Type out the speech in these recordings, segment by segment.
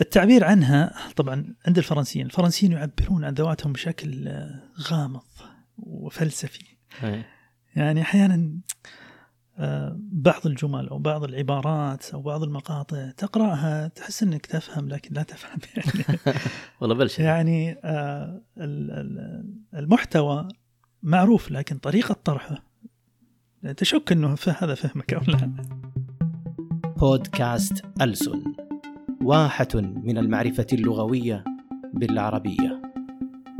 التعبير عنها طبعا عند الفرنسيين الفرنسيين يعبرون عن ذواتهم بشكل آه، غامض وفلسفي. إيه. يعني أحيانا آه، بعض الجمل أو بعض العبارات أو بعض المقاطع تقرأها تحس إنك تفهم لكن لا تفهم. يعني والله يعني آه، ال- ال- المحتوى معروف لكن طريقة طرحه تشك إنه هذا فهمك أو لا. بودكاست ألسن. واحة من المعرفة اللغوية بالعربية.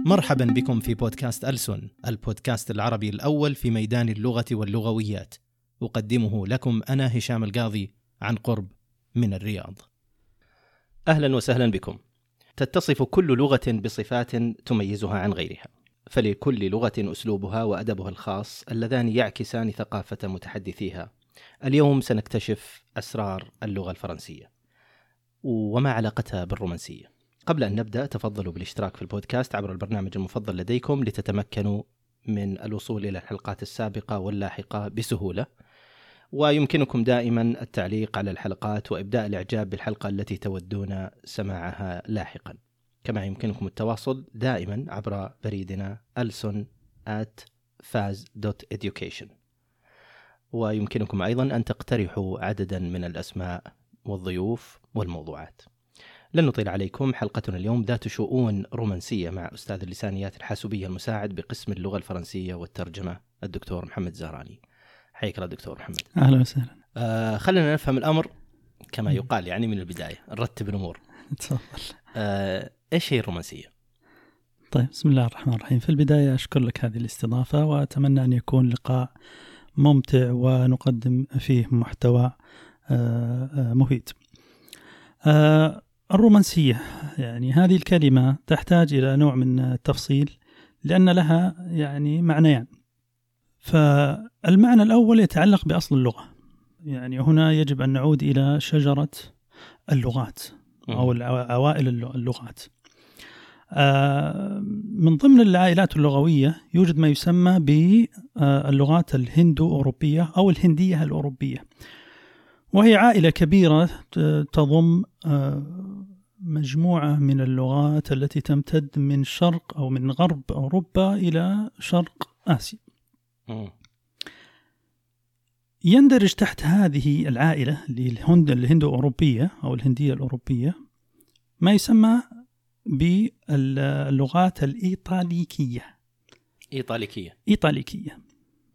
مرحبا بكم في بودكاست ألسن البودكاست العربي الأول في ميدان اللغة واللغويات. أقدمه لكم أنا هشام القاضي عن قرب من الرياض. أهلا وسهلا بكم. تتصف كل لغة بصفات تميزها عن غيرها فلكل لغة أسلوبها وأدبها الخاص اللذان يعكسان ثقافة متحدثيها. اليوم سنكتشف أسرار اللغة الفرنسية. وما علاقتها بالرومانسية. قبل أن نبدأ تفضلوا بالاشتراك في البودكاست عبر البرنامج المفضل لديكم لتتمكنوا من الوصول إلى الحلقات السابقة واللاحقة بسهولة. ويمكنكم دائما التعليق على الحلقات وإبداء الإعجاب بالحلقة التي تودون سماعها لاحقا. كما يمكنكم التواصل دائما عبر بريدنا ألسن at faz.education ويمكنكم أيضا أن تقترحوا عددا من الأسماء والضيوف والموضوعات. لن نطيل عليكم حلقتنا اليوم ذات شؤون رومانسية مع أستاذ اللسانيات الحاسوبية المساعد بقسم اللغة الفرنسية والترجمة الدكتور محمد زهراني. حياك الله دكتور محمد. أهلا وسهلا. آه خلينا نفهم الأمر كما. يقال يعني من البداية. نرتب الأمور. تفضل. آه إيش هي الرومانسية؟ طيب بسم الله الرحمن الرحيم. في البداية أشكر لك هذه الاستضافة وأتمنى أن يكون لقاء ممتع ونقدم فيه محتوى آه، آه، مفيد. الرومانسية. يعني هذه الكلمة تحتاج إلى نوع من التفصيل لأن لها يعني معنيان. فالمعنى الأول يتعلق بأصل اللغة. يعني هنا يجب أن نعود إلى شجرة اللغات أو عوائل الل- اللغات. آه، من ضمن العائلات اللغوية يوجد ما يسمى باللغات الهندو أوروبية أو الهندية الأوروبية. وهي عائلة كبيرة تضم آه، مجموعة من اللغات التي تمتد من شرق أو من غرب أوروبا إلى شرق آسيا. يندرج تحت هذه العائلة الهند الهندو أوروبية أو الهندية الأوروبية ما يسمى باللغات الإيطاليكية. إيطاليكية. إيطاليكية.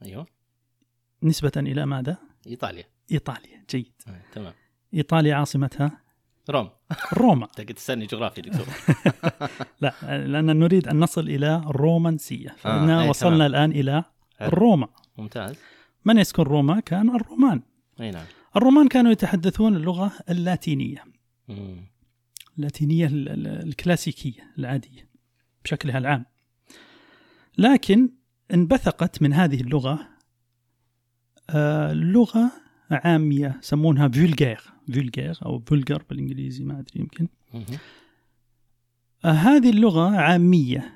أيوه. نسبة إلى ماذا؟ إيطاليا. إيطاليا جيد. آه، تمام. إيطاليا عاصمتها؟ روم. روما. تقدر تسألني جغرافيا دكتور. لا لأن نريد أن نصل إلى الرومانسية فإنا أي وصلنا تمام. الآن إلى حلو. روما. ممتاز. من يسكن روما؟ كان الرومان. أي نعم. الرومان كانوا يتحدثون اللغة اللاتينية. مم. اللاتينية ال- ال- الكلاسيكية العادية بشكلها العام. لكن انبثقت من هذه اللغة آه، لغة عامية يسمونها vulgaire vulgaire أو vulgar بالإنجليزي ما أدري يمكن. آه، هذه اللغة عامية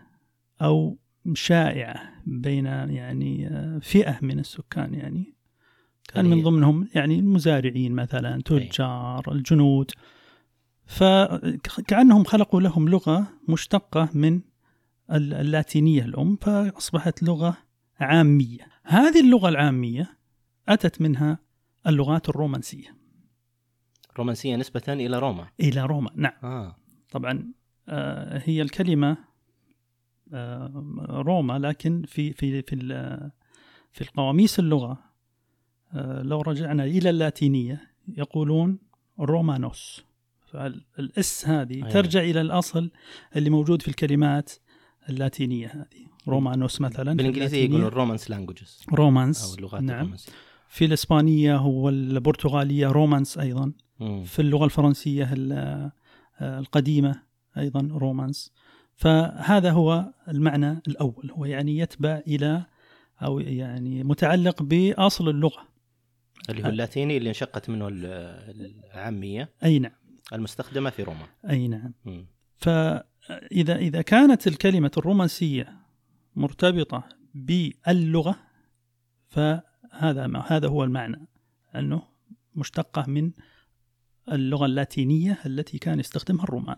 أو شائعة بين يعني آه، فئة من السكان يعني. كان من؟ ضمنهم يعني المزارعين مثلا تجار الجنود. فكأنهم خلقوا لهم لغة مشتقة من ال- اللاتينية الأم فأصبحت لغة عامية. هذه اللغة العامية أتت منها اللغات الرومانسية. رومانسية نسبة إلى روما. إلى روما نعم. آه. طبعا آه، هي الكلمة آه، روما لكن في في في في القواميس اللغة آه، لو رجعنا إلى اللاتينية يقولون romanus. فال us هذه أيوة. ترجع إلى الأصل اللي موجود في الكلمات اللاتينية هذه. romanus مثلا اللاتينية. يقولون Romance languages Romance أو اللغات نعم. الرومانسية. في الإسبانية والبرتغالية رومانس أيضا. مم. في اللغة الفرنسية ال- القديمة أيضا رومانس. فهذا هو المعنى الأول. هو يعني يتبع إلى أو يعني متعلق بأصل اللغة. اللي هو اللاتيني اللي انشقت منه ال- العامية. أي نعم. المستخدمة في روما. أي نعم. مم. فإذا إذا كانت الكلمة الرومانسية مرتبطة باللغة فهذا ما هذا هو المعنى أنه مشتقة من اللغة اللاتينية التي كان يستخدمها الرومان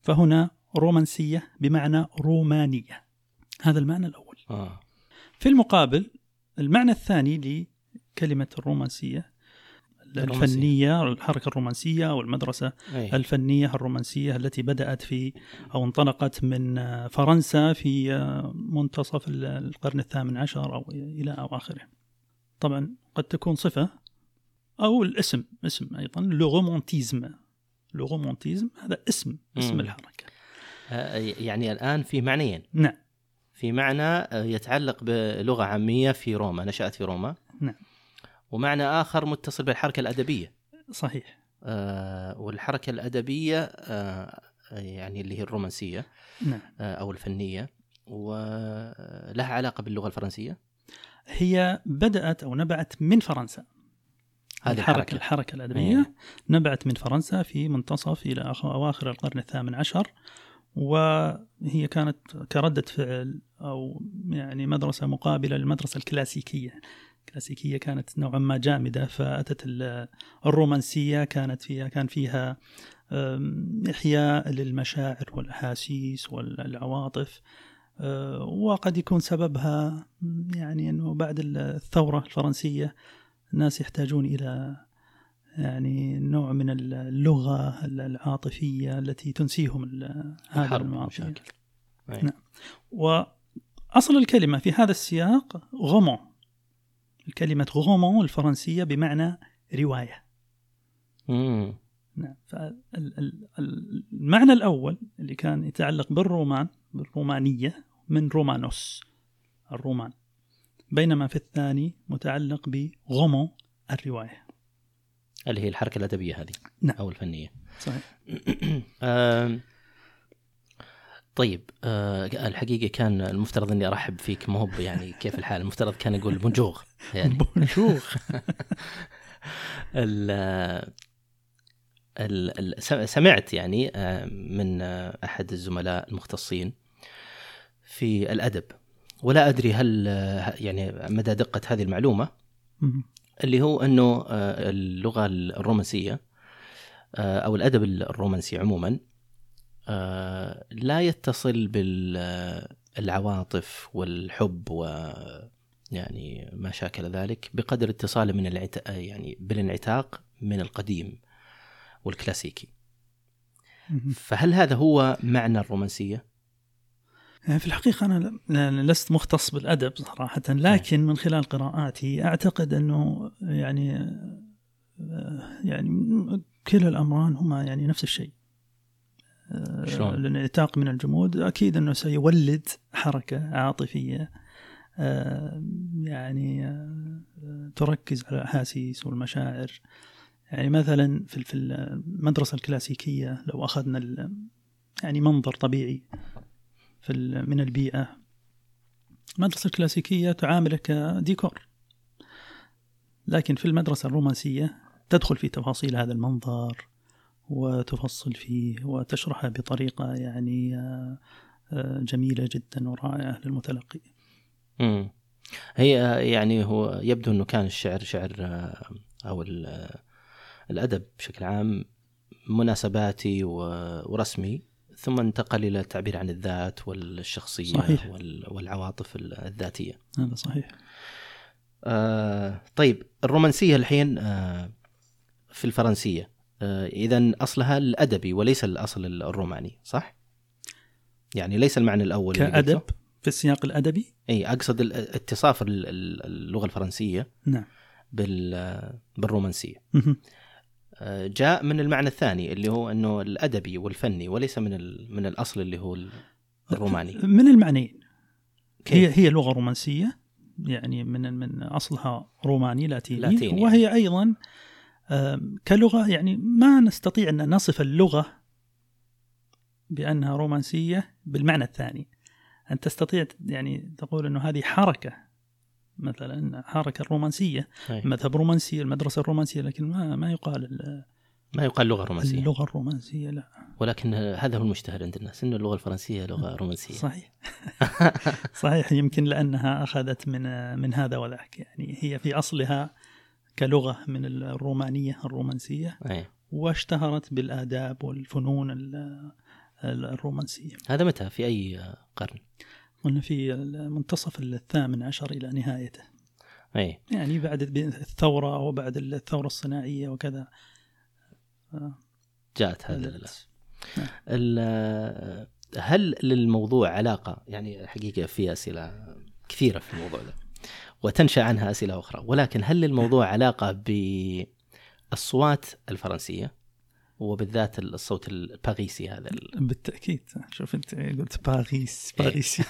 فهنا رومانسية بمعنى رومانية هذا المعنى الأول آه. في المقابل المعنى الثاني لكلمة الرومانسية. الفنية الحركة الرومانسية أو المدرسة أي. الفنية الرومانسية التي بدأت في أو انطلقت من فرنسا في منتصف القرن الثامن عشر أو إلى أواخره طبعا قد تكون صفة أو الاسم اسم أيضا le romantisme le romantisme هذا اسم اسم. الحركة. آه، يعني الآن في معنيين. نعم. في معنى آه، يتعلق بلغة عامية في روما نشأت في روما. نعم. ومعنى آخر متصل بالحركة الأدبية. صحيح. آه، والحركة الأدبية آه، يعني اللي هي الرومانسية نعم. آه، أو الفنية ولها علاقة باللغة الفرنسية. هي بدأت أو نبعت من فرنسا. هذه الحركة الحركة. الأدبية نبعت من فرنسا في منتصف إلى أواخر القرن الثامن عشر وهي كانت كردة فعل أو يعني مدرسة مقابلة للمدرسة الكلاسيكية. الكلاسيكية كانت نوعا ما جامدة فأتت ال- الرومانسية كانت فيها كان فيها إحياء للمشاعر والأحاسيس والعواطف. وقد يكون سببها يعني أنه بعد الثورة الفرنسية الناس يحتاجون إلى يعني نوع من اللغة العاطفية التي تنسيهم هذا أي. نعم. وأصل الكلمة في هذا السياق roman الكلمة roman الفرنسية بمعنى رواية مم. نعم فالمعنى الأول اللي كان يتعلق بالرومان بالرومانية من romanus الرومان. بينما في الثاني متعلق ب roman الرواية. اللي هي الحركة الأدبية هذه نعم. أو الفنية. صحيح. طيب آه، الحقيقة كان المفترض إني أرحب فيك ما هو يعني كيف الحال؟ المفترض كان أقول بونجور يعني. س- سمعت يعني من آه، أحد الزملاء المختصين في الأدب ولا أدري هل يعني مدى دقة هذه المعلومة مم. اللي هو أنه آه، اللغة الرومانسية آه، أو الأدب الرومانسي عموما آه، لا يتصل بالعواطف والحب و يعني ما شاكل ذلك بقدر اتصاله من العت... يعني بالانعتاق من القديم والكلاسيكي. فهل هذا هو معنى الرومانسية؟ في الحقيقة أنا لست مختص بالأدب صراحة لكن من خلال قراءاتي أعتقد أنه يعني آه، يعني كلا الأمران هما يعني نفس الشيء. آه، شلون؟ الانعتاق من الجمود أكيد أنه سيولد حركة عاطفية آه، يعني تركز على الأحاسيس والمشاعر. يعني مثلا في في المدرسة الكلاسيكية لو أخذنا يعني منظر طبيعي في من البيئة. المدرسة الكلاسيكية تعامله كديكور لكن في المدرسة الرومانسية تدخل في تفاصيل هذا المنظر وتفصل فيه وتشرحه بطريقة يعني آه، آه، جميلة جدا ورائعة للمتلقي. مم. هي آه، يعني هو يبدو إنه كان الشعر شعر أو ال- آه، الأدب بشكل عام مناسباتي ورسمي. ثم انتقل إلى التعبير عن الذات والشخصية صحيح. وال- والعواطف الذاتية. هذا صحيح آه طيب الرومانسية الحين آه في الفرنسية آه اذا أصلها الادبي وليس الأصل الروماني صح؟ يعني ليس المعنى الأول قلته. في السياق الأدبي إي أقصد اتصاف ال- ال- اللغة الفرنسية نعم بال بالرومانسية جاء من المعنى الثاني اللي هو أنه الأدبي والفني وليس من من الأصل اللي هو ال- الروماني من المعنيين هي؟ هي لغة رومانسية يعني من من أصلها روماني لاتيني, لاتيني. وهي أيضا آم، كلغة يعني ما نستطيع أن نصف اللغة بأنها رومانسية بالمعنى الثاني أن تستطيع يعني تقول أنه هذه حركة مثلا حركة رومانسية. أي. مذهب رومانسي المدرسة الرومانسية لكن ما ما يقال ال- ما يقال لغة رومانسية. اللغة الرومانسية لا. ولكن هذا هو المشتهر عند الناس إنه اللغة الفرنسية لغة رومانسية. صحيح. صحيح يمكن لأنها أخذت من من هذا وذاك. يعني هي في أصلها كلغة من الرومانية الرومانسية. أي. واشتهرت بالآداب والفنون ال- الرومانسية. هذا متى؟ في أي قرن؟ قلنا في منتصف الثامن عشر إلى نهايته. اي يعني بعد الثورة وبعد الثورة الصناعية وكذا. جاءت هذا. ال- هل للموضوع علاقة؟ يعني حقيقه في أسئلة كثيرة في الموضوع ده وتنشأ عنها أسئلة أخرى. ولكن هل للموضوع علاقة بالصوات الفرنسية؟ وبالذات الصوت الباريسي هذا ال- بالتأكيد شوف أنت قلت باريس إيه. باريس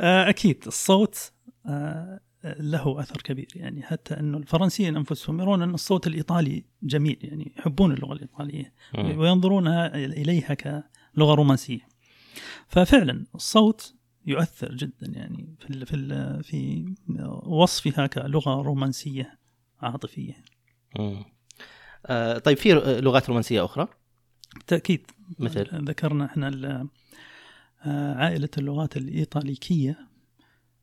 آه، أكيد الصوت آه، له أثر كبير يعني حتى أنه الفرنسيين أنفسهم يرون أن الصوت الإيطالي جميل يعني يحبون اللغة الإيطالية مم. وينظرونها إليها كلغة رومانسية ففعلا الصوت يؤثر جدا يعني في ال- في ال- في وصفها كلغة رومانسية عاطفية مم. آه، طيب في لغات رومانسية أخرى بالتأكيد مثل؟ ذكرنا إحنا آه، عائلة اللغات الإيطاليكية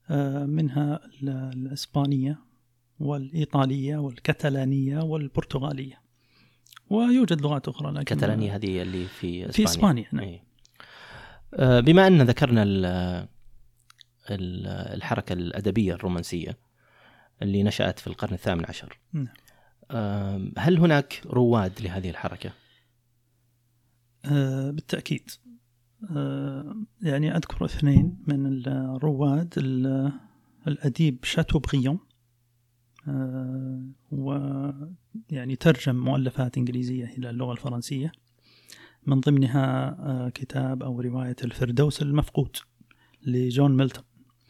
آه، منها ال- الإسبانية والإيطالية والكتالانية والبرتغالية ويوجد لغات أخرى لكن كتالانيا هذه اللي في اسبانيا في إسبانيا نعم. آه، بما أن ذكرنا ال- ال- الحركة الأدبية الرومانسية اللي نشأت في القرن الثامن عشر نعم. هل هناك رواد لهذه الحركة؟ آه، بالتأكيد. آه، يعني أذكر اثنين من الرواد. ال- الأديب شاتوبريون آه، ويعني ترجم مؤلفات إنجليزية إلى اللغة الفرنسية. من ضمنها كتاب أو رواية الفردوس المفقود لجون ميلتون.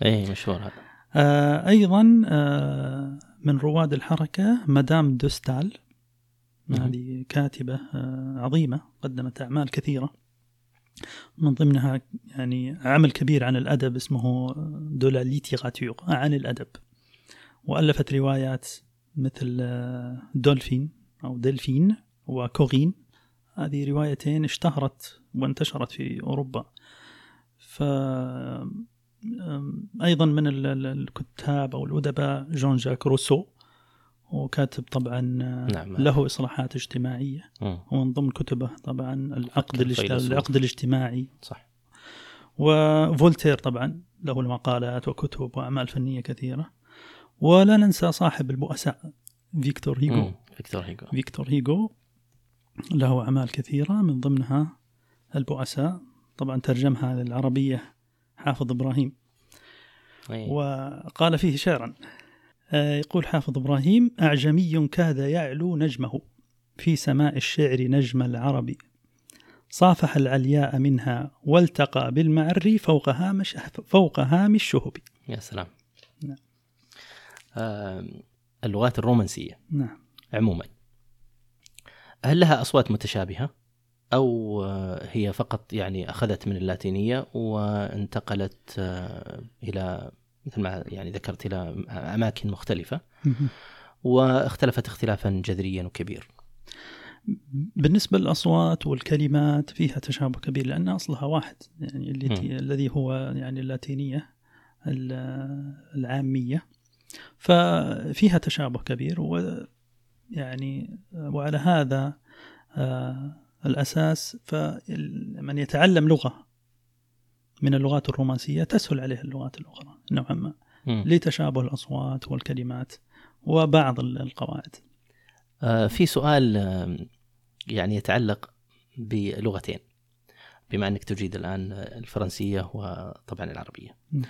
اي مشهور هذا. آه، أيضا آه، من رواد الحركة مدام دوستال. هذه كاتبة آه، عظيمة قدمت أعمال كثيرة. من ضمنها يعني عمل كبير عن الأدب اسمه De la littérature عن الأدب. وألفت روايات مثل دولفين أو دلفين وكورين هذه روايتين اشتهرت وانتشرت في أوروبا. ف أم، أيضا من ال- ال- الكتاب أو الأدباء جون جاك روسو وكاتب طبعا آه، نعم. له إصلاحات اجتماعية مم. ومن ضمن كتبه طبعا العقد. العقد الاجتماعي صح وفولتير طبعا له المقالات وكتب وأعمال فنية كثيرة ولا ننسى صاحب البؤساء فيكتور هيغو مم. فيكتور هيجو فيكتور هيغو له أعمال كثيرة من ضمنها البؤساء طبعا ترجمها للعربية حافظ إبراهيم. إيه. وقال فيه شعرا آه، يقول حافظ إبراهيم أعجمي كاد يعلو نجمه في سماء الشعر نجم العرب. صافح العلياء منها والتقى بالمعري فوق هامش فوق هام الشهب. يا سلام. نعم. آم، اللغات الرومانسية. نعم. عموما هل لها أصوات متشابهة؟ آه، هي فقط يعني أخذت من اللاتينية وانتقلت آه، إلى مثل ما يعني ذكرت إلى أماكن مختلفة. واختلفت اختلافا جذريا وكبير. بالنسبة للأصوات والكلمات فيها تشابه كبير لأن أصلها واحد يعني اللي. الذي هو يعني اللاتينية ال- العامية. ففيها تشابه كبير و يعني وعلى هذا آه، الأساس فمن يتعلم لغة من اللغات الرومانسية تسهل عليه اللغات الأخرى نوعا ما. لتشابه الأصوات والكلمات وبعض ال- القواعد آه، في سؤال يعني يتعلق بلغتين بما أنك تجيد الآن الفرنسية وطبعا العربية. نعم.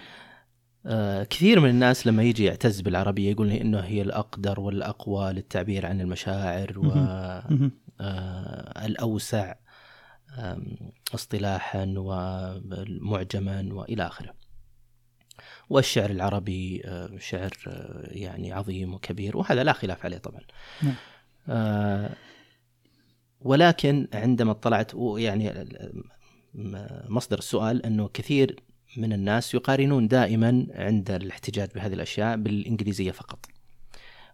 آه، كثير من الناس لما يجي يعتز بالعربية يقول لي انه هي الأقدر والأقوى للتعبير عن المشاعر مهم. والاوسع اصطلاحا ومعجما وإلى آخره. والشعر العربي آه، شعر آه، يعني عظيم وكبير وهذا لا خلاف عليه طبعا. نعم. آه، ولكن عندما اطلعت يعني مصدر السؤال أنه كثير من الناس يقارنون دائما عند الاحتجاج بهذه الأشياء بالإنجليزية فقط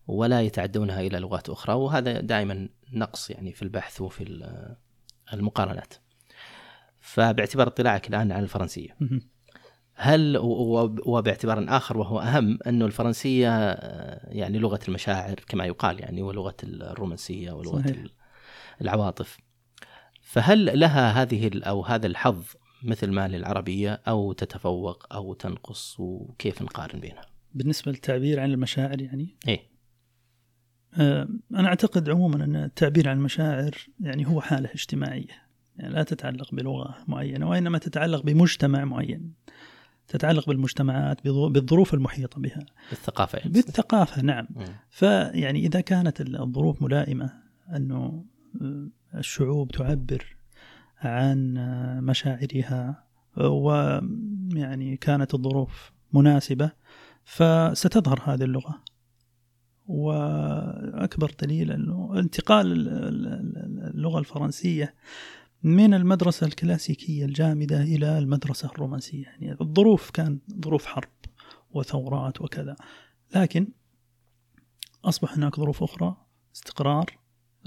ولا يتعدونها إلى لغات أخرى وهذا دائما نقص يعني في البحث وفي ال- المقارنات. فباعتبار اطلاعك الآن على الفرنسية. هل وباعتبار آخر وهو أهم أنه الفرنسية آه، يعني لغة المشاعر كما يقال يعني ولغة الرومانسية ولغة صحيح. ال... العواطف فهل لها هذه أو هذا الحظ مثل ما للعربية أو تتفوق أو تنقص وكيف نقارن بينها؟ بالنسبة للتعبير عن المشاعر يعني إيه آه، أنا أعتقد عموما أن التعبير عن المشاعر يعني هو حالة اجتماعية. يعني لا تتعلق بلغة معينة وإنما تتعلق بمجتمع معين. تتعلق بالمجتمعات بالظروف المحيطة بها. الثقافه يعني بالثقافة نعم. مم. فيعني إذا كانت الظروف ملائمة أنه الشعوب تعبر عن مشاعرها ويعني كانت الظروف مناسبة فستظهر هذه اللغة. وأكبر دليل أنه انتقال ال- ال- اللغة الفرنسية من المدرسة الكلاسيكية الجامدة إلى المدرسة الرومانسية. يعني الظروف كان ظروف حرب وثورات وكذا. لكن أصبح هناك ظروف أخرى استقرار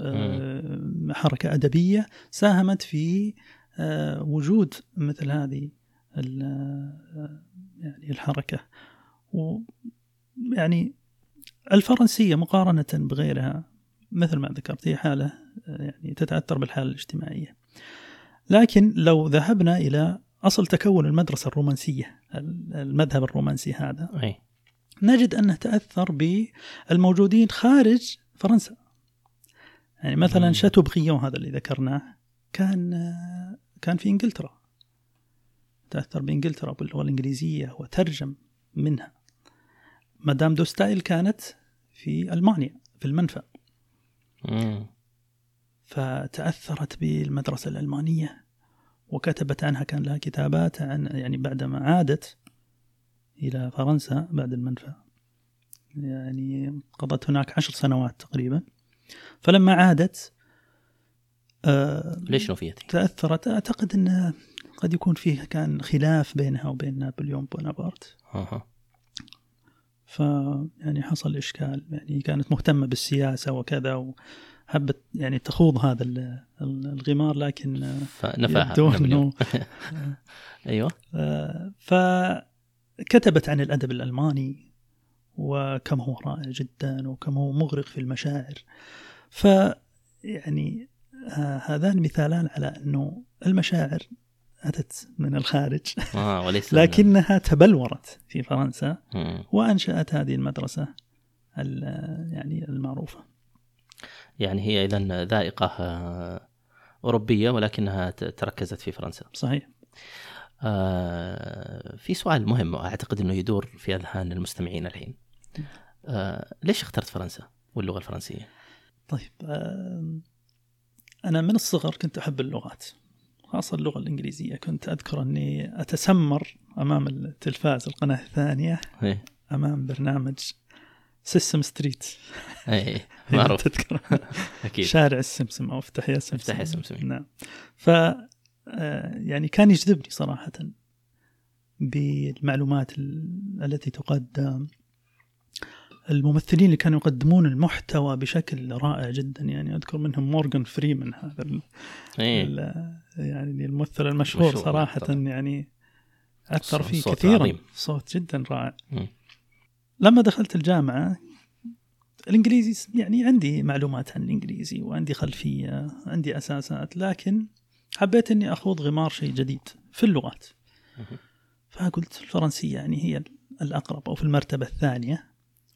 آه، حركة أدبية ساهمت في آه، وجود مثل هذه ال- آه، يعني الحركة. ويعني الفرنسية مقارنة بغيرها مثل ما ذكرت هي حالة آه، يعني تتأثر بالحالة الاجتماعية. لكن لو ذهبنا إلى أصل تكون المدرسة الرومانسية المذهب الرومانسي هذا إيه نجد أنه تأثر بالموجودين خارج فرنسا. يعني مثلا. شاتو بخيون هذا اللي ذكرناه كان كان في إنجلترا. تأثر بإنجلترا باللغة الإنجليزية وترجم منها. مدام دوستايل كانت في ألمانيا في المنفى. مم. فتأثرت بالمدرسة الألمانية وكتبت عنها كان لها كتابات عن يعني بعدما عادت إلى فرنسا بعد المنفى. يعني قضت هناك عشر سنوات تقريبا. فلما عادت آه ليش نوفيتي؟ تأثرت. أعتقد أن قد يكون فيه كان خلاف بينها وبين نابليون بونابرت. ف يعني حصل إشكال يعني كانت مهتمة بالسياسة وكذا وحبت يعني تخوض هذا ال- ال- الغمار لكن فنفاها. أنه أيوه آه، فكتبت عن الأدب الألماني وكم هو رائع جدا وكم هو مغرق في المشاعر ف يعني آه، هذان مثالان على أنه المشاعر أتت من الخارج وليس لكنها تبلورت في فرنسا. وأنشأت هذه المدرسة ال- يعني المعروفة يعني هي اذا ذائقة آه، أوروبية ولكنها تركزت في فرنسا. صحيح آه، في سؤال مهم أعتقد إنه يدور في أذهان المستمعين الحين. آه، ليش اخترت فرنسا واللغة الفرنسية؟ طيب آم، أنا من الصغر كنت أحب اللغات خاصة اللغة الإنجليزية كنت أذكر أني أتسمر أمام التلفاز القناة الثانية إيه. أمام برنامج سيسم ستريت إيه معروف. تذكر. أكيد. شارع السمسم أو افتح يا سمسم افتح يا سمسم. نعم. ف آه، يعني كان يجذبني صراحة بالمعلومات ال- التي تقدم. الممثلين اللي كانوا يقدمون المحتوى بشكل رائع جدا يعني أذكر منهم مورغان فريمان هذا ال- إيه ال- يعني الممثل المشهور مشهور، صراحة طبعاً. يعني صوت- فيه كثيرا عظيم. صوت جدا رائع مم. لما دخلت الجامعة الإنجليزي يعني عندي معلومات عن الإنجليزي وعندي خلفية عندي أساسات لكن حبيت أني أخوض غمار شيء جديد في اللغات. فقلت الفرنسية يعني هي الأقرب أو في المرتبة الثانية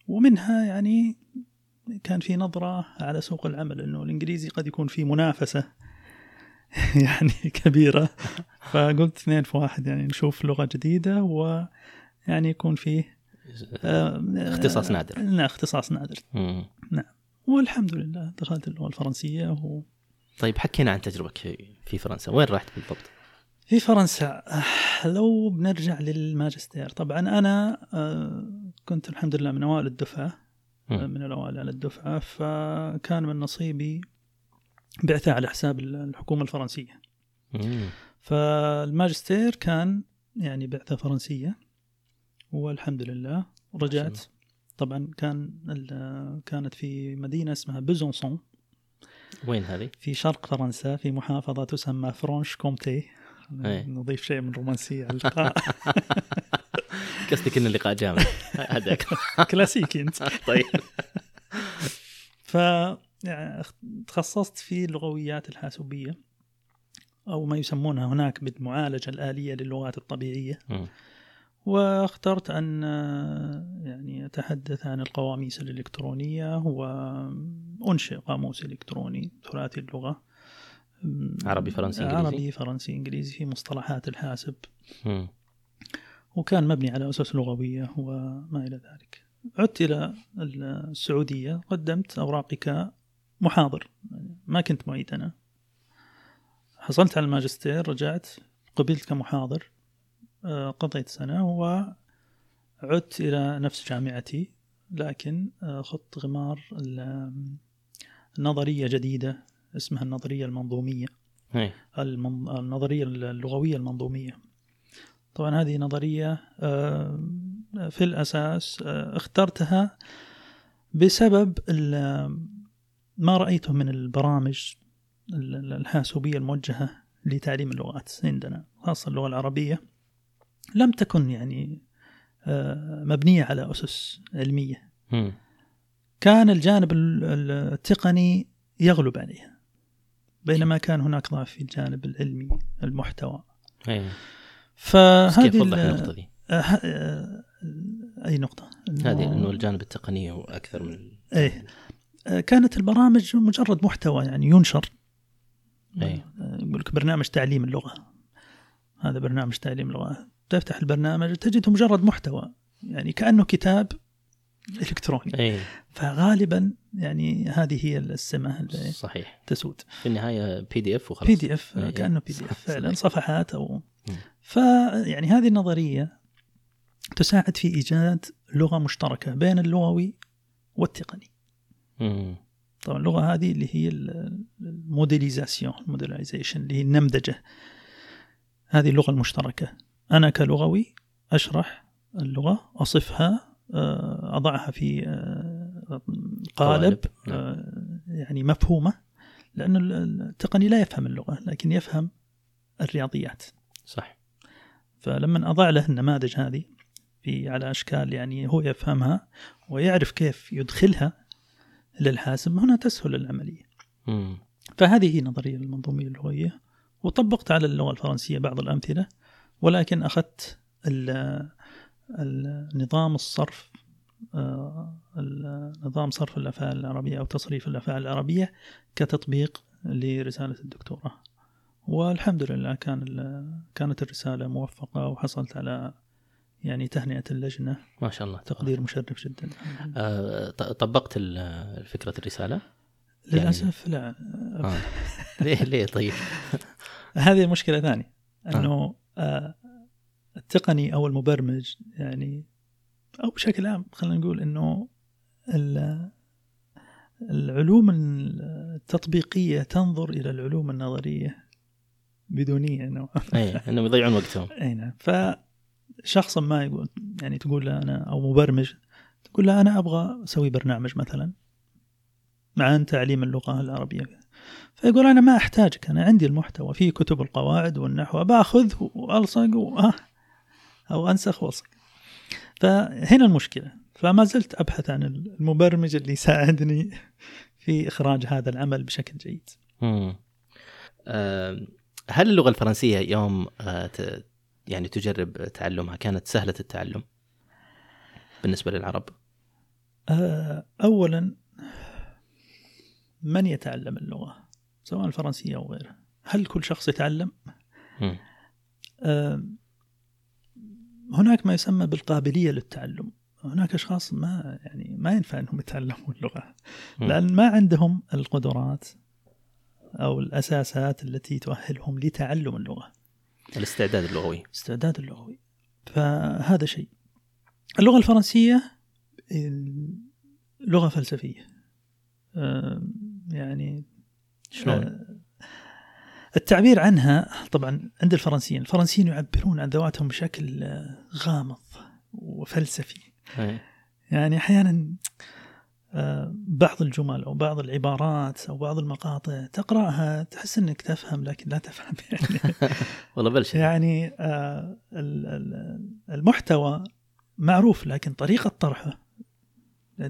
ومنها يعني كان في نظرة على سوق العمل أنه الإنجليزي قد يكون فيه منافسة يعني كبيرة فقلت اثنين في واحد يعني نشوف لغة جديدة ويعني يكون فيه آه، اختصاص نادر. لا اختصاص نادر مم. والحمد لله دخلت اللغة الفرنسية و... طيب حكينا عن تجربتك في- في فرنسا وين رحت بالضبط؟ في فرنسا آه، لو بنرجع للماجستير طبعا أنا آه، كنت الحمد لله من أوائل الدفعة مم. من الأوائل على الدفعة فكان من نصيبي بعثة على حساب الحكومة الفرنسية مم. فالماجستير كان يعني بعثة فرنسية والحمد لله رجعت طبعا كان كانت في مدينة اسمها بيزونسون وين هذه؟ في شرق فرنسا في محافظة تسمى فرانش كومتي إيه. نضيف شيء من رومانسية على اللقاء قصدك ان اللقاء جامد هذاك كلاسيكي أنت. طيب. يعني تخصصت في اللغويات الحاسوبية أو ما يسمونها هناك بالمعالجة الآلية للغات الطبيعية. مم. واخترت آه، يعني أتحدث عن القواميس الإلكترونية وأنشئ قاموس إلكتروني ثلاثي اللغة. عربي فرنسي إنجليزي؟ عربي فرنسي إنجليزي في مصطلحات الحاسب. مم. وكان مبني على أسس لغوية وما إلى ذلك. عدت إلى السعودية قدمت أوراقي كمحاضر. ما كنت معيد أنا. حصلت على الماجستير رجعت قبلت كمحاضر آه، قضيت سنة وعدت إلى نفس جامعتي لكن آه، خضت غمار النظرية جديدة اسمها النظرية المنظومية. إيه. المن... النظرية اللغوية المنظومية. طبعا هذه نظرية آه، في الأساس آه، اخترتها بسبب ما رأيته من البرامج ال- ال- الحاسوبية الموجهة لتعليم اللغات عندنا خاصة اللغة العربية لم تكن يعني آه، مبنية على أسس علمية. كان الجانب ال- ال- التقني يغلب عليها بينما كان هناك ضعف في الجانب العلمي المحتوى إيه. فهذه كيف وضح ال- النقطة دي؟ آه، آه، أي نقطة؟ إنه- هذه انه الجانب التقني هو أكثر من إيه. آه، كانت البرامج مجرد محتوى يعني ينشر. آه، يقول لك برنامج تعليم اللغة هذا برنامج تعليم اللغة تفتح البرنامج تجده مجرد محتوى يعني كأنه كتاب إلكتروني اي فغالبا يعني هذه هي السمة اللي صحيح تسود في النهاية بي دي اف وخلاص بي دي اف. كأنه بي دي اف فعلا. صفحات أو. فيعني هذه النظرية تساعد في إيجاد لغة مشتركة بين اللغوي والتقني مم. طبعا اللغة هذه اللي هي ال- ال modélisation ال modelization اللي هي النمذجة هذه اللغة المشتركة أنا كلغوي أشرح اللغة أصفها آه، أضعها في آه، قالب. نعم. آه، يعني مفهومة لأن التقني لا يفهم اللغة لكن يفهم الرياضيات صح. فلما أضع له النماذج هذه في على أشكال يعني هو يفهمها ويعرف كيف يدخلها للحاسب هنا تسهل العملية. مم. فهذه هي نظرية المنظومية اللغوية وطبقت على اللغة الفرنسية بعض الأمثلة ولكن أخذت ال- النظام الصرف آه، نظام صرف الأفعال العربية أو تصريف الأفعال العربية كتطبيق لرسالة الدكتوراه. والحمد لله كان كانت الرسالة موفقة وحصلت على يعني تهنئة اللجنة. ما شاء الله. تقدير مشرف جدا. آه، طبقت ال- فكرة الرسالة؟ للأسف لا. آه. ليه ليه طيب؟ هذه مشكلة ثانية. أنه آه التقني أو المبرمج يعني أو بشكل عام خلينا نقول أنه ال- العلوم التطبيقية تنظر إلى العلوم النظرية بدونية نوعا اي إنهم يضيعون وقتهم. إي نعم. فشخصا ما يقول يعني تقول له أنا أو مبرمج تقول له أنا أبغى أسوي برنامج مثلا مع تعليم اللغة العربية. فيقول أنا ما أحتاجك أنا عندي المحتوى في كتب القواعد والنحو باخذ وألصق و... آه، أو أنسخ وألصق. فهنا المشكلة. فما زلت أبحث عن المبرمج اللي يساعدني في إخراج هذا العمل بشكل جيد. مم. هل اللغة الفرنسية يوم آه، يعني تجرب تعلمها كانت سهلة التعلم بالنسبة للعرب؟ آه، اولا من يتعلم اللغة سواء الفرنسية أو غيرها هل كل شخص يتعلم. آه، هناك ما يسمى بالقابلية للتعلم هناك أشخاص ما يعني ما ينفع إنهم يتعلموا اللغة. لأن ما عندهم القدرات أو الأساسات التي تؤهلهم لتعلم اللغة. الاستعداد اللغوي. الاستعداد اللغوي. فهذا شيء. اللغة الفرنسية لغة فلسفية. يعني شلون؟ آه، التعبير عنها طبعا عند الفرنسيين الفرنسيين يعبرون عن ذواتهم بشكل غامض وفلسفي. أي. يعني أحيانا بعض الجمل أو بعض العبارات أو بعض المقاطع تقرأها تحس إنك تفهم لكن لا تفهم. يعني والله بلش يعني آه، ال- ال- المحتوى معروف لكن طريقة طرحه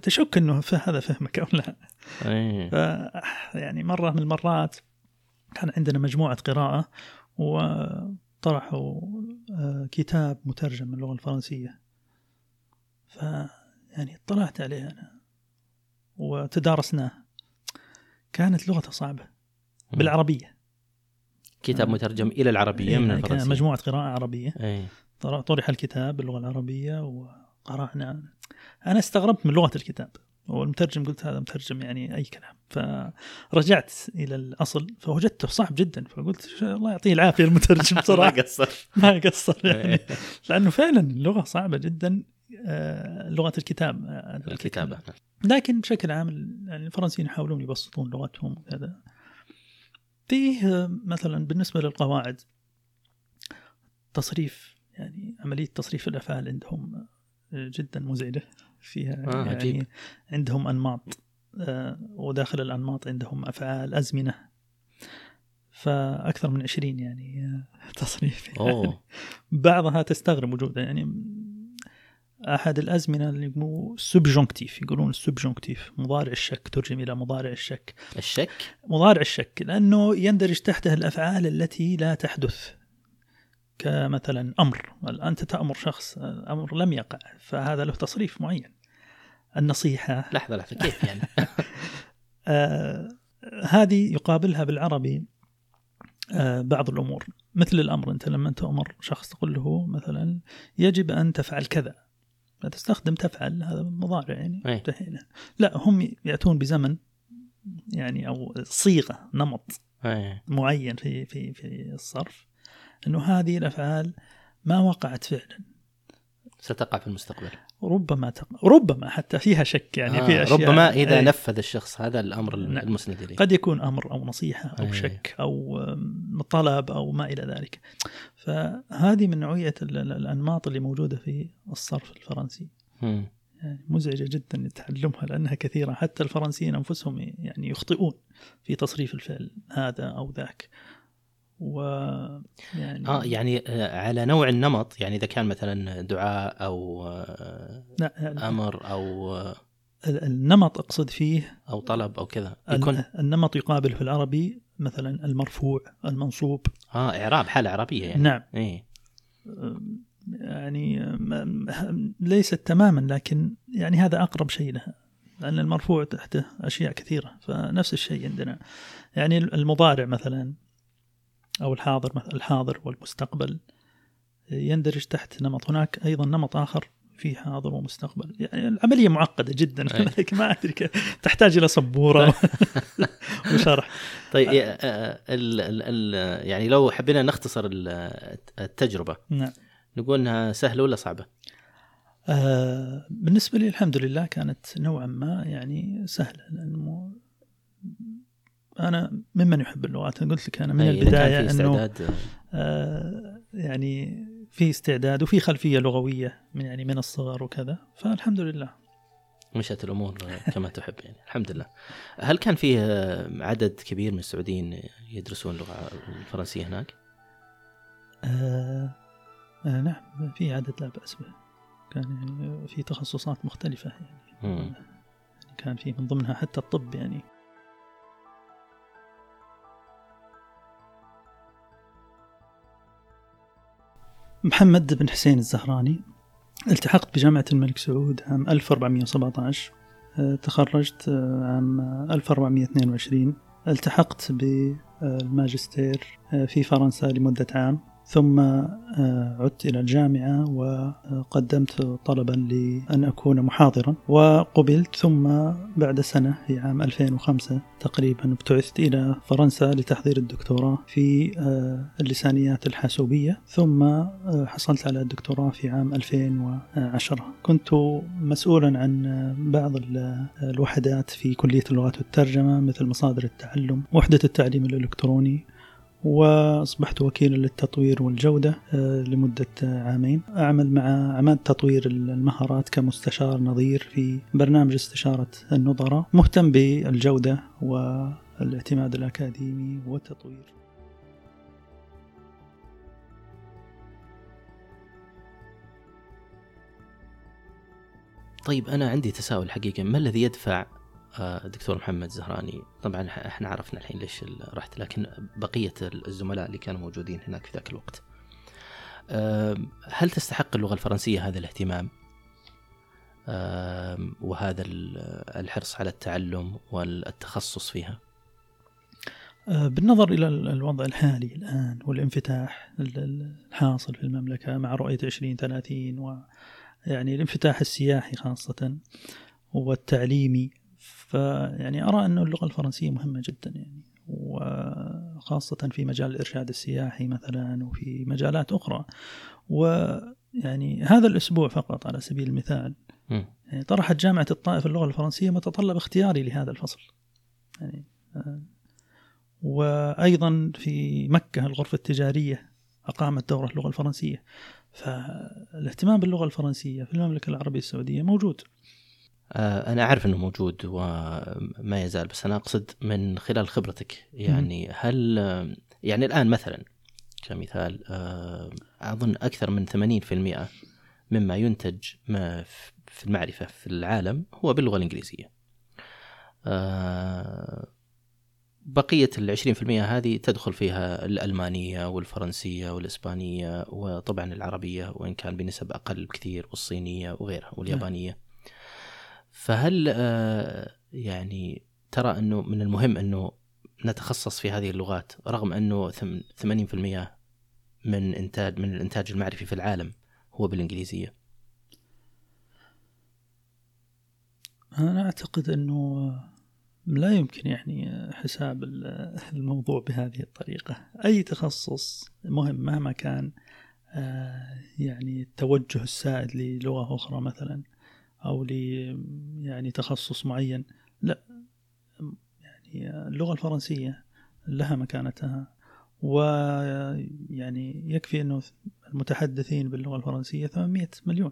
تشك إنه هذا فهمك أو لا. إيه. يعني مرة من المرات كان عندنا مجموعة قراءة وطرحوا آه، كتاب مترجم من اللغة الفرنسية. ف يعني اطلعت عليه أنا. وتدارسناه. كانت لغته صعبة. بالعربية. كتاب مترجم إلى العربية من يعني كان الفرنسيه مجموعة قراءة عربية. طر- طرح الكتاب باللغة العربية وقرأنا. أنا استغربت من لغة الكتاب. والمترجم قلت هذا مترجم يعني أي كلام. فرجعت إلى الأصل فوجدته صعب جدا. فقلت الله يعطيه العافية المترجم ما بصراحه قصر. ما يقصر يعني. إيه. لأنه فعلا اللغة صعبة جدا آه، لغة الكتاب آه، الكتابه لكن بشكل عام يعني الفرنسيين يحاولون يبسطون لغتهم وكذا فيه آه، مثلا بالنسبة للقواعد تصريف يعني عملية تصريف الأفعال عندهم آه، جدا مزعجة فيها آه، يعني عجيب. عندهم أنماط آه، وداخل الأنماط عندهم أفعال أزمنة فأكثر من 20 يعني تصريف يعني. بعضها تستغرب وجودها يعني أحد الأزمنة اللي يقولوا subjonctif يقولون ال subjonctif مضارع الشك ترجم إلى مضارع الشك. الشك؟ مضارع الشك لأنه يندرج تحته الأفعال التي لا تحدث كمثلا أمر. أنت تأمر شخص؟ أمر لم يقع فهذا له تصريف معين. النصيحة لحظة لحظة كيف يعني؟ آه هذه يقابلها بالعربي آه بعض الأمور. مثل الأمر أنت لما تأمر شخص تقول له مثلا يجب أن تفعل كذا. فتستخدم تفعل هذا مضارع يعني أي. انتهينا لا هم يأتون بزمن يعني أو صيغة نمط إيه. معين في في في الصرف إنه هذه الأفعال ما وقعت فعلا ستقع في المستقبل ربما تق... ربما حتى فيها شك يعني آه في أشياء ربما إذا أي. نفذ الشخص هذا الأمر نعم. المسند إليه قد يكون أمر أو نصيحة أو أي. شك أو طلب أو ما إلى ذلك فهذه من نوعية ال- ال- الأنماط اللي موجودة في الصرف الفرنسي. يعني مزعجة جدا تعلمها لأنها كثيرة حتى الفرنسيين أنفسهم يعني يخطئون في تصريف الفعل هذا أو ذاك و يعني آه يعني آه، على نوع النمط يعني إذا كان مثلا دعاء أو آه، لا أمر أو آه، ال- النمط أقصد فيه أو طلب أو كذا يكون النمط يقابل في العربي مثلا المرفوع المنصوب. آه إعراب حالة عربيه يعني. نعم. إيه. يعني ليست تماما لكن يعني هذا أقرب شيء لها لأن المرفوع تحته أشياء كثيرة فنفس الشيء عندنا. يعني المضارع مثلا. أو الحاضر مثلا الحاضر والمستقبل يندرج تحت نمط. هناك أيضا نمط آخر في حاضر ومستقبل. يعني العملية معقدة جدا. لكن ما أدري كيف. تحتاج إلى سبورة وشرح. طيب آه، يعني لو حبينا نختصر ال- التجربة. نعم. نقول إنها سهلة ولا صعبة؟ آه بالنسبة لي الحمد لله كانت نوعا ما يعني سهلة لأنه أنا ممن يحب اللغات. أنا قلت لك أنا من أي، في أنه استعداد. آه يعني في استعداد وفي خلفية لغوية من يعني من الصغر وكذا. فالحمد لله. مشت الأمور كما تحب يعني. الحمد لله. هل كان فيه آه، عدد كبير من السعوديين يدرسون اللغة الفرنسية هناك؟ آه آه نعم في عدد لا بأس به. كان يعني في تخصصات مختلفة يعني. مم. كان في من ضمنها حتى الطب يعني. محمد بن حسين الزهراني التحقت بجامعة الملك سعود عام 1417 آه، تخرجت آه، عام 1422 التحقت بالماجستير آه، في فرنسا لمدة عام. ثم آه، عدت إلى الجامعة وقدمت طلبا لأن أكون محاضرا وقبلت ثم بعد سنة في عام 2005 تقريبا ابتعثت إلى فرنسا لتحضير الدكتوراه في آه، اللسانيات الحاسوبية ثم آه، حصلت على الدكتوراه في عام 2010 كنت مسؤولا عن بعض ال- الوحدات في كلية اللغات والترجمة مثل مصادر التعلم وحدة التعليم الإلكتروني وأصبحت وكيلا للتطوير والجودة آه، لمدة عامين. أعمل مع عماد تطوير المهارات كمستشار نظير في برنامج استشارة النظراء مهتم بالجودة والاعتماد الأكاديمي والتطوير. طيب أنا عندي تساؤل حقيقة. ما الذي يدفع آه، دكتور محمد زهراني طبعا إحنا عرفنا الحين ليش رحت لكن بقية الزملاء اللي كانوا موجودين هناك في ذاك الوقت. هل تستحق اللغة الفرنسية هذا الاهتمام؟ وهذا الحرص على التعلم والتخصص فيها؟ آه، بالنظر إلى الوضع الحالي الآن والانفتاح الحاصل في المملكة مع رؤية 2030 ويعني الانفتاح السياحي خاصة والتعليمي فيعني أرى أن اللغة الفرنسية مهمة جدا يعني وخاصة في مجال الإرشاد السياحي مثلا وفي مجالات أخرى. ويعني هذا الأسبوع فقط على سبيل المثال يعني طرحت جامعة الطائف اللغة الفرنسية متطلب اختياري لهذا الفصل. يعني آه، وأيضا في مكة الغرفة التجارية أقامت دورة اللغة الفرنسية. فالاهتمام باللغة الفرنسية في المملكة العربية السعودية موجود. آه، أنا أعرف أنه موجود وما يزال بس أنا أقصد من خلال خبرتك. يعني هل يعني الآن مثلا كمثال آه، أظن أكثر من 80% مما ينتج في المعرفة في العالم هو باللغة الإنجليزية. آه، بقية العشرين في المئة هذه تدخل فيها الألمانية والفرنسية والإسبانية وطبعا العربية وإن كان بنسب أقل بكثير والصينية وغيرها واليابانية. فهل آه، يعني ترى أنه من المهم أنه نتخصص في هذه اللغات رغم أنه 80% من إنتاج من الإنتاج المعرفي في العالم هو بالإنجليزية؟ أنا أعتقد أنه لا يمكن يعني حساب الموضوع بهذه الطريقة. أي تخصص مهم مهما كان آه، يعني التوجه السائد للغة أخرى مثلا أو ل يعني تخصص معين. لا يعني اللغة الفرنسية لها مكانتها. ويعني يكفي أنه المتحدثين باللغة الفرنسية 800 مليون.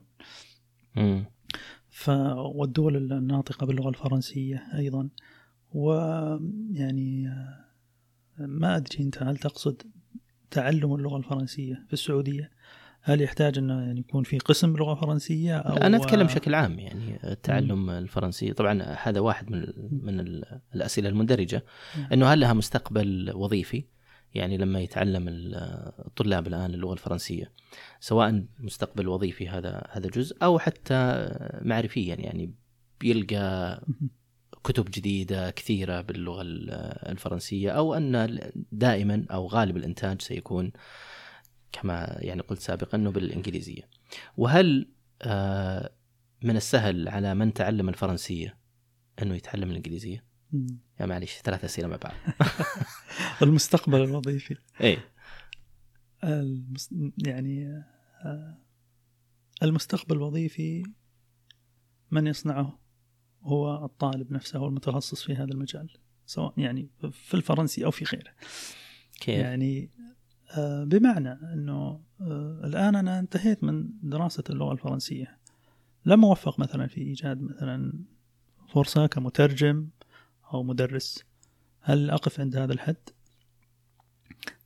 ف والدول الناطقة باللغة الفرنسية أيضا. ويعني ما أدري أنت هل تقصد تعلم اللغة الفرنسية في السعودية؟ هل يحتاج انه يعني يكون في قسم لغه فرنسيه أو أنا أتكلم بشكل عام يعني التعلم الفرنسي. طبعا هذا واحد من من الأسئلة المندرجة. إنه هل لها مستقبل وظيفي؟ يعني لما يتعلم الطلاب الآن اللغة الفرنسية سواء مستقبل وظيفي هذا هذا جزء أو حتى معرفيا يعني بيلقى كتب جديدة كثيرة باللغة الفرنسية أو أن دائما أو غالب الإنتاج سيكون كما يعني قلت سابقا انه بالانجليزيه وهل آه، من السهل على من تعلم الفرنسية إنه يتعلم الإنجليزية؟ يا معلش ثلاث أسئلة مع بعض. المستقبل الوظيفي. اي المس... يعني آه، المستقبل الوظيفي من يصنعه؟ هو الطالب نفسه هو المتخصص في هذا المجال سواء يعني في الفرنسي أو في غيره. كيف؟ يعني بمعنى إنه آه، الآن أنا انتهيت من دراسه اللغة الفرنسية. لم أوفق مثلا في إيجاد مثلا فرصة كمترجم أو مدرس. هل أقف عند هذا الحد؟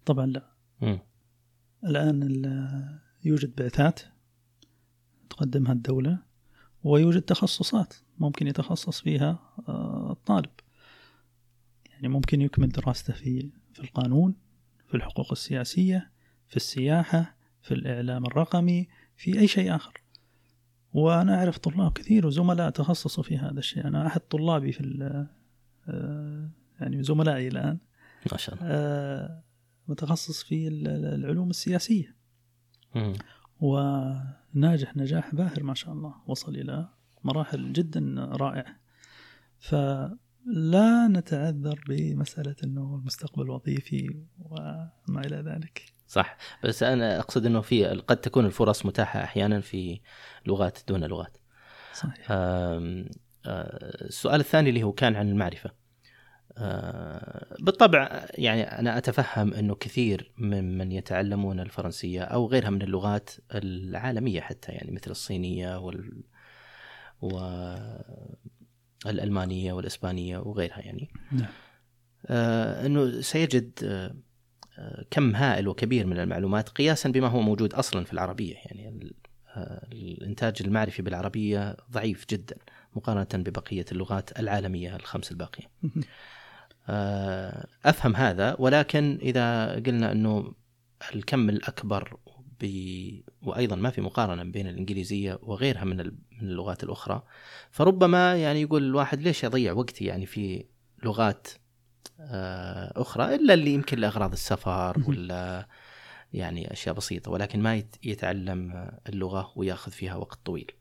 طبعا لا. م. الآن يوجد بعثات تقدمها الدولة ويوجد تخصصات ممكن يتخصص فيها آه، الطالب. يعني ممكن يكمل دراسته في في القانون. في الحقوق السياسية في السياحة في الإعلام الرقمي في أي شيء آخر. وأنا أعرف طلاب كثير وزملاء تخصصوا في هذا الشيء. أنا أحد طلابي في آه، يعني زملائي الآن. ما شاء الله. آه، متخصص في العلوم السياسية. وناجح نجاح باهر ما شاء الله. وصل إلى مراحل جدا رائعة. فلا نتعذر بمسألة أنه المستقبل وظيفي وما إلى ذلك. صح. بس أنا أقصد أنه في قد تكون الفرص متاحة أحيانا في لغات دون لغات. صحيح. السؤال الثاني اللي هو كان عن المعرفة. بالطبع يعني أنا أتفهم أنه كثير ممن يتعلمون الفرنسية أو غيرها من اللغات العالمية حتى يعني مثل الصينية وال والألمانية والإسبانية وغيرها يعني. نعم. آه أنه سيجد آه كم هائل وكبير من المعلومات قياسا بما هو موجود أصلا في العربية. يعني آه الإنتاج المعرفي بالعربية ضعيف جدا مقارنة ببقية اللغات العالمية الخمس الباقية. آه، أفهم هذا ولكن إذا قلنا أنه الكم الأكبر ب... وأيضا ما في مقارنة بين الإنجليزية وغيرها من من اللغات الأخرى. فربما يعني يقول الواحد ليش أضيع وقتي يعني في لغات آه، أخرى إلا اللي يمكن لأغراض السفر ولا يعني أشياء بسيطة ولكن ما يتعلم اللغة ويأخذ فيها وقت طويل.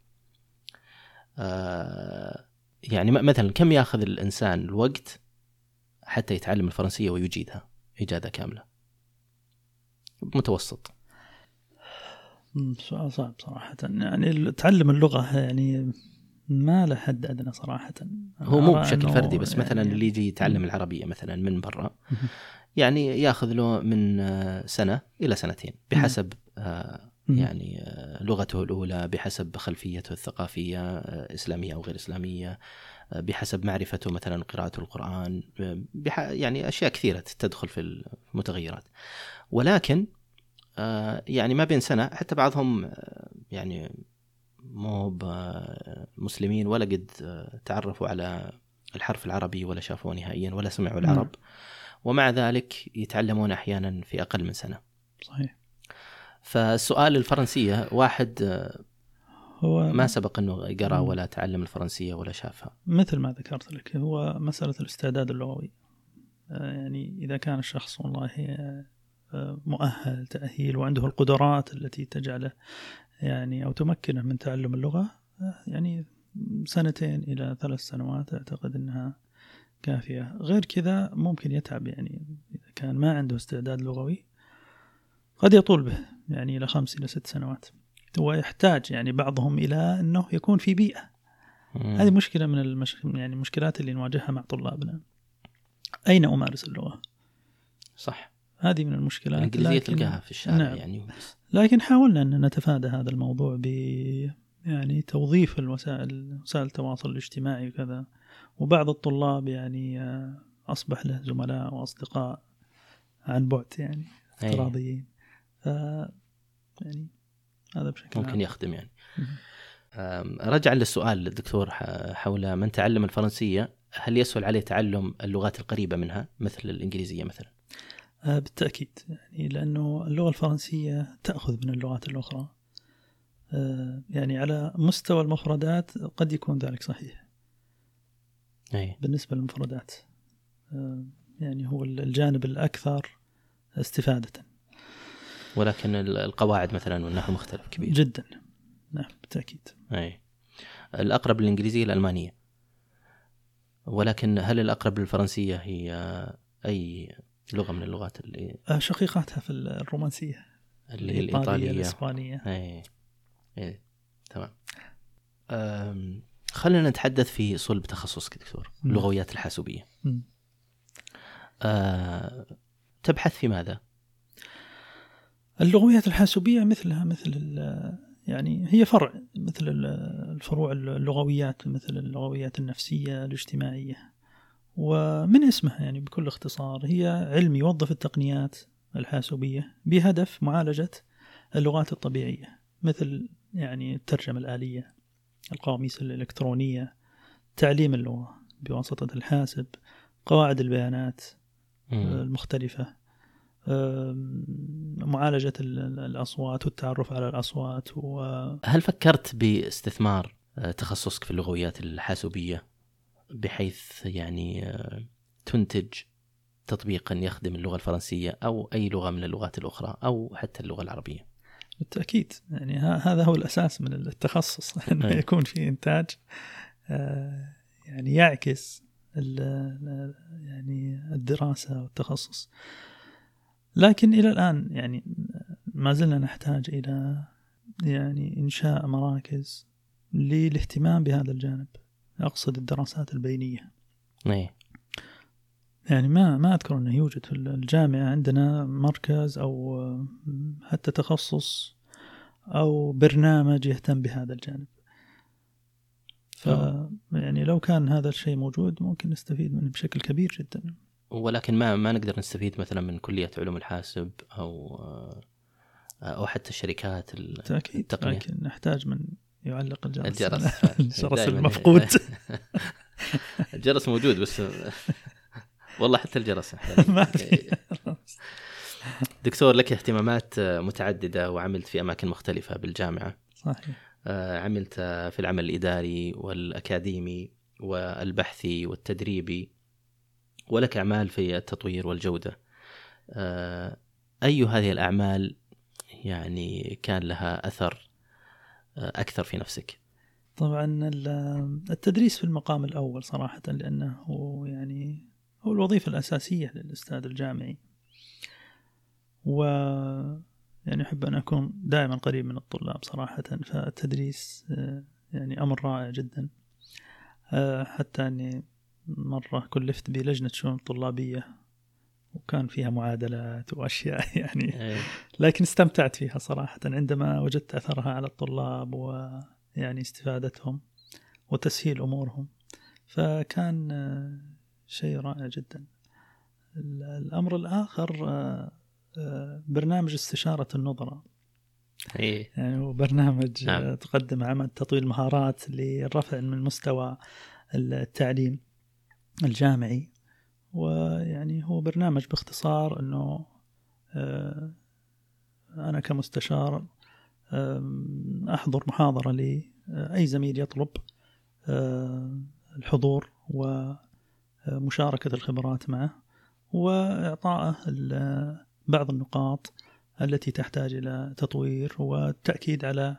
آه، يعني مثلا كم يأخذ الإنسان الوقت حتى يتعلم الفرنسية ويجيدها إجادة كاملة؟ متوسط. سؤال صعب صراحة. يعني تعلم اللغة يعني ما له حد أدنى صراحة. هو مو بشكل فردي بس يعني مثلا اللي يجي يتعلم العربية مثلا من برا يعني ياخذ له من آه، سنة إلى سنتين بحسب آه، يعني آه، لغته الأولى بحسب خلفيته الثقافية إسلامية أو غير إسلامية بحسب معرفته مثلا قراءة القرآن. يعني أشياء كثيرة تدخل في المتغيرات. ولكن يعني ما بين سنة حتى بعضهم يعني مو مسلمين ولا قد تعرفوا على الحرف العربي ولا شافوه نهائيا ولا سمعوا العرب ومع ذلك يتعلمون أحيانا في أقل من سنة. صحيح. فالسؤال الفرنسية واحد هو ما سبق أنه قرأ ولا تعلم الفرنسية ولا شافها. مثل ما ذكرت لك هو مسألة الاستعداد اللغوي. آه، يعني إذا كان الشخص والله آه، مؤهل تأهيل وعنده القدرات التي تجعله يعني أو تمكنه من تعلم اللغة يعني سنتين إلى ثلاث سنوات أعتقد أنها كافية. غير كذا ممكن يتعب يعني إذا كان ما عنده استعداد لغوي قد يطول به يعني إلى خمس إلى ست سنوات. هو يحتاج يعني بعضهم إلى أنه يكون في بيئة. مم. هذه مشكلة من المش... يعني المشكلات اللي نواجهها مع طلابنا. أين أمارس اللغة؟ صح. هذه من المشكلات الإنجليزية تلقاها في الشارع نعم. يعني بس. لكن حاولنا أن نتفادى هذا الموضوع ب يعني توظيف الوسائل وسائل التواصل الاجتماعي وكذا وبعض الطلاب يعني آه، أصبح له زملاء وأصدقاء عن بعد يعني افتراضيين ف يعني هذا بشكل ممكن عام. يخدم يعني رجعا للسؤال الدكتور حول من تعلم الفرنسية هل يسهل عليه تعلم اللغات القريبة منها مثل الإنجليزية مثلا؟ آه، بالتأكيد. يعني لأنه اللغة الفرنسية تأخذ من اللغات الأخرى. آه، يعني على مستوى المفردات قد يكون ذلك صحيح. أي. بالنسبة للمفردات. آه، يعني هو الجانب الأكثر استفادة. ولكن القواعد مثلا والنحو مختلف كبير. جدا. نعم بالتأكيد. أي. الأقرب للإنجليزية الألمانية ولكن هل الأقرب للفرنسية هي أي لغة من اللغات اللي آه، شقيقاتها في الرومانسية. اللي هي الإيطالية الإسبانية. اي اي تمام. خلينا نتحدث في صلب تخصصك دكتور اللغويات الحاسوبية. آه، تبحث في ماذا؟ اللغويات الحاسوبية مثلها مثل يعني هي فرع مثل الفروع اللغويات مثل اللغويات النفسية الاجتماعية. ومن اسمها يعني بكل اختصار هي علم يوظف التقنيات الحاسوبية بهدف معالجة اللغات الطبيعية مثل يعني الترجمة الآلية القواميس الإلكترونية تعليم اللغة بواسطة الحاسب قواعد البيانات المختلفة معالجة الأصوات والتعرف على الأصوات و... هل فكرت باستثمار آه، تخصصك في اللغويات الحاسوبية؟ بحيث يعني آه، تنتج تطبيقا يخدم اللغة الفرنسية أو أي لغة من اللغات الأخرى أو حتى اللغة العربية. بالتأكيد. يعني هذا هو الأساس من التخصص أنه يكون في إنتاج آه، يعني يعكس يعني الدراسة والتخصص. لكن إلى الآن يعني ما زلنا نحتاج إلى يعني إنشاء مراكز للاهتمام بهذا الجانب. أقصد الدراسات البينية. أي. يعني ما ما أذكر أنه يوجد في الجامعة عندنا مركز أو حتى تخصص أو برنامج يهتم بهذا الجانب. ف يعني لو كان هذا الشيء موجود ممكن نستفيد منه بشكل كبير جدا. ولكن ما ما نقدر نستفيد مثلا من كلية علوم الحاسب أو أو حتى الشركات التقنية. لكن نحتاج من يعلق الجرس. الجرس. الجرس دايماً. المفقود. الجرس موجود بس والله حتى الجرس. ما في. دكتور لك اهتمامات متعددة وعملت في أماكن مختلفة بالجامعة. صحيح. آه، عملت في العمل الإداري والأكاديمي والبحثي والتدريبي. ولك أعمال في التطوير والجودة. آه، أي هذه الأعمال يعني كان لها أثر أكثر في نفسك؟ طبعا ال- التدريس في المقام الأول صراحة لأنه هو يعني هو الوظيفة الأساسية للأستاذ الجامعي. و يعني أحب أن أكون دائما قريب من الطلاب صراحة فالتدريس آه، يعني أمر رائع جدا. آه، حتى أني مرة كلفت بلجنة شؤون طلابية وكان فيها معادلات وأشياء يعني. إيه، لكن استمتعت فيها صراحة عندما وجدت أثرها على الطلاب ويعني استفادتهم وتسهيل أمورهم. فكان شيء رائع جدا. ال- الأمر الآخر آه، برنامج استشارة النظراء إيه. يعني هو برنامج نعم. آه، تقدم عمل تطوير المهارات للرفع من مستوى التعليم الجامعي. ويعني هو برنامج باختصار إنه آه، أنا كمستشار أحضر محاضرة لأي زميل يطلب آه، الحضور ومشاركة الخبرات معه وإعطائه بعض النقاط التي تحتاج إلى تطوير والتأكيد على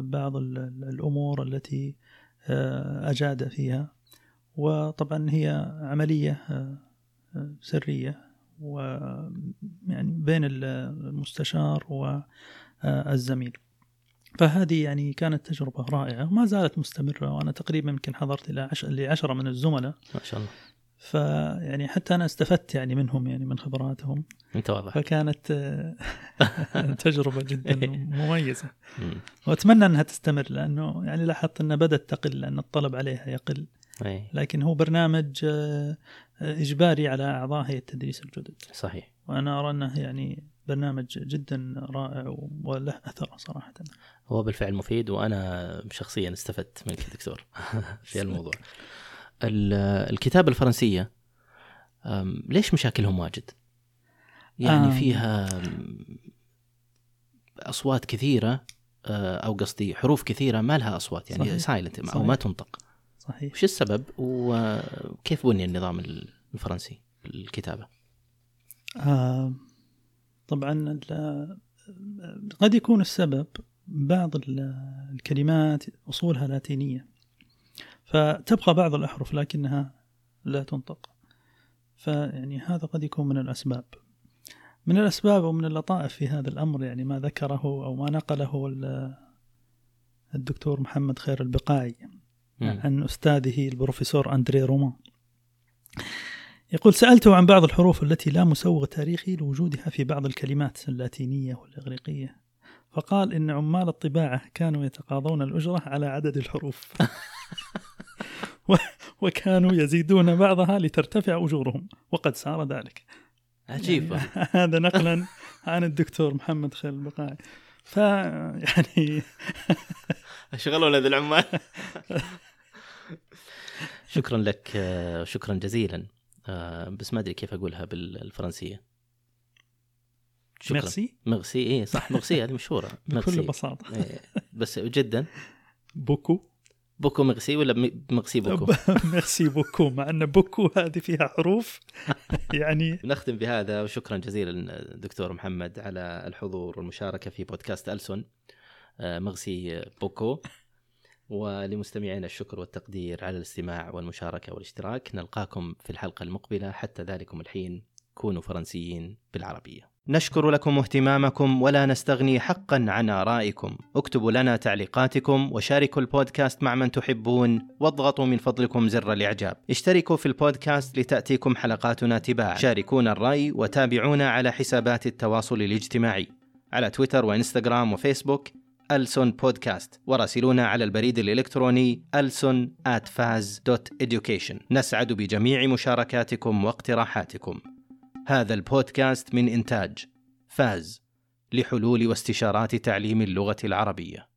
بعض ال- الأمور التي آه، أجاد فيها. وطبعا هي عملية آه، آه، سرية ويعني بين المستشار والزميل فهذه يعني كانت تجربة رائعة وما زالت مستمرة وأنا تقريبا يمكن حضرت إلى عش... لعشرة من الزملاء. ما شاء الله. فيعني حتى أنا استفدت يعني منهم يعني من خبراتهم. أنت واضح. فكانت آه، تجربة جدا مميزة. مم. وأتمنى أنها تستمر لأنه يعني لاحظت أنها بدأت تقل لأن الطلب عليها يقل. لكن هو برنامج آه، آه، إجباري على أعضاء هيئة التدريس الجدد صحيح وأنا أرى أنه يعني برنامج جدا رائع وله أثر صراحة هو بالفعل مفيد وأنا شخصيا استفدت منك دكتور في الموضوع ال- الكتابة الفرنسية ليش مشاكلهم واجد؟ يعني آم. فيها أصوات كثيرة أه، أو قصدي حروف كثيرة ما لها أصوات يعني. سايلنت أو. ما تنطق صحيح. وش السبب وكيف بني النظام الفرنسي في الكتابة؟ آه طبعا قد يكون السبب بعض ال- الكلمات أصولها لاتينية فتبقى بعض الأحرف لكنها لا تنطق. فيعني هذا قد يكون من الأسباب. من الأسباب ومن اللطائف في هذا الأمر يعني ما ذكره أو ما نقله ال- الدكتور محمد خير البقاعي مم. عن أستاذه البروفيسور أندري رومان. يقول سألته عن بعض الحروف التي لا مسوغ تاريخي لوجودها في بعض الكلمات اللاتينية والإغريقية. فقال إن عمال الطباعة كانوا يتقاضون الأجرة على عدد الحروف. وكانوا يزيدون بعضها لترتفع أجورهم. وقد صار ذلك. عجيب. يعني هذا نقلا عن الدكتور محمد خير البقاعي. فيعني شغلونا ذي العمال. شكرا لك آه، شكرا جزيلا. آه، بس ما أدري كيف أقولها بالفرنسية. شكرا. merci؟ merci إيه صح مغسي هذه مشهورة. بكل بساطة. إيه بس جدا. beaucoup. beaucoup merci ولا م- merci beaucoup؟ merci beaucoup مع أن beaucoup هذه فيها حروف. يعني نختم بهذا وشكرا جزيلا دكتور محمد على الحضور والمشاركة في بودكاست ألسن. آه، merci beaucoup. ولمستمعينا الشكر والتقدير على الاستماع والمشاركة والاشتراك. نلقاكم في الحلقة المقبلة. حتى ذلكم الحين كونوا فرنسيين بالعربية. نشكر لكم اهتمامكم ولا نستغني حقا عن آرائكم. اكتبوا لنا تعليقاتكم وشاركوا البودكاست مع من تحبون واضغطوا من فضلكم زر الإعجاب. اشتركوا في البودكاست لتأتيكم حلقاتنا تباعا. شاركونا الرأي وتابعونا على حسابات التواصل الاجتماعي. على تويتر وإنستغرام وفيسبوك ألسون بودكاست. وراسلونا على البريد الإلكتروني ألسون at faz.education نسعد بجميع مشاركاتكم واقتراحاتكم. هذا البودكاست من إنتاج فاز لحلول واستشارات تعليم اللغة العربية.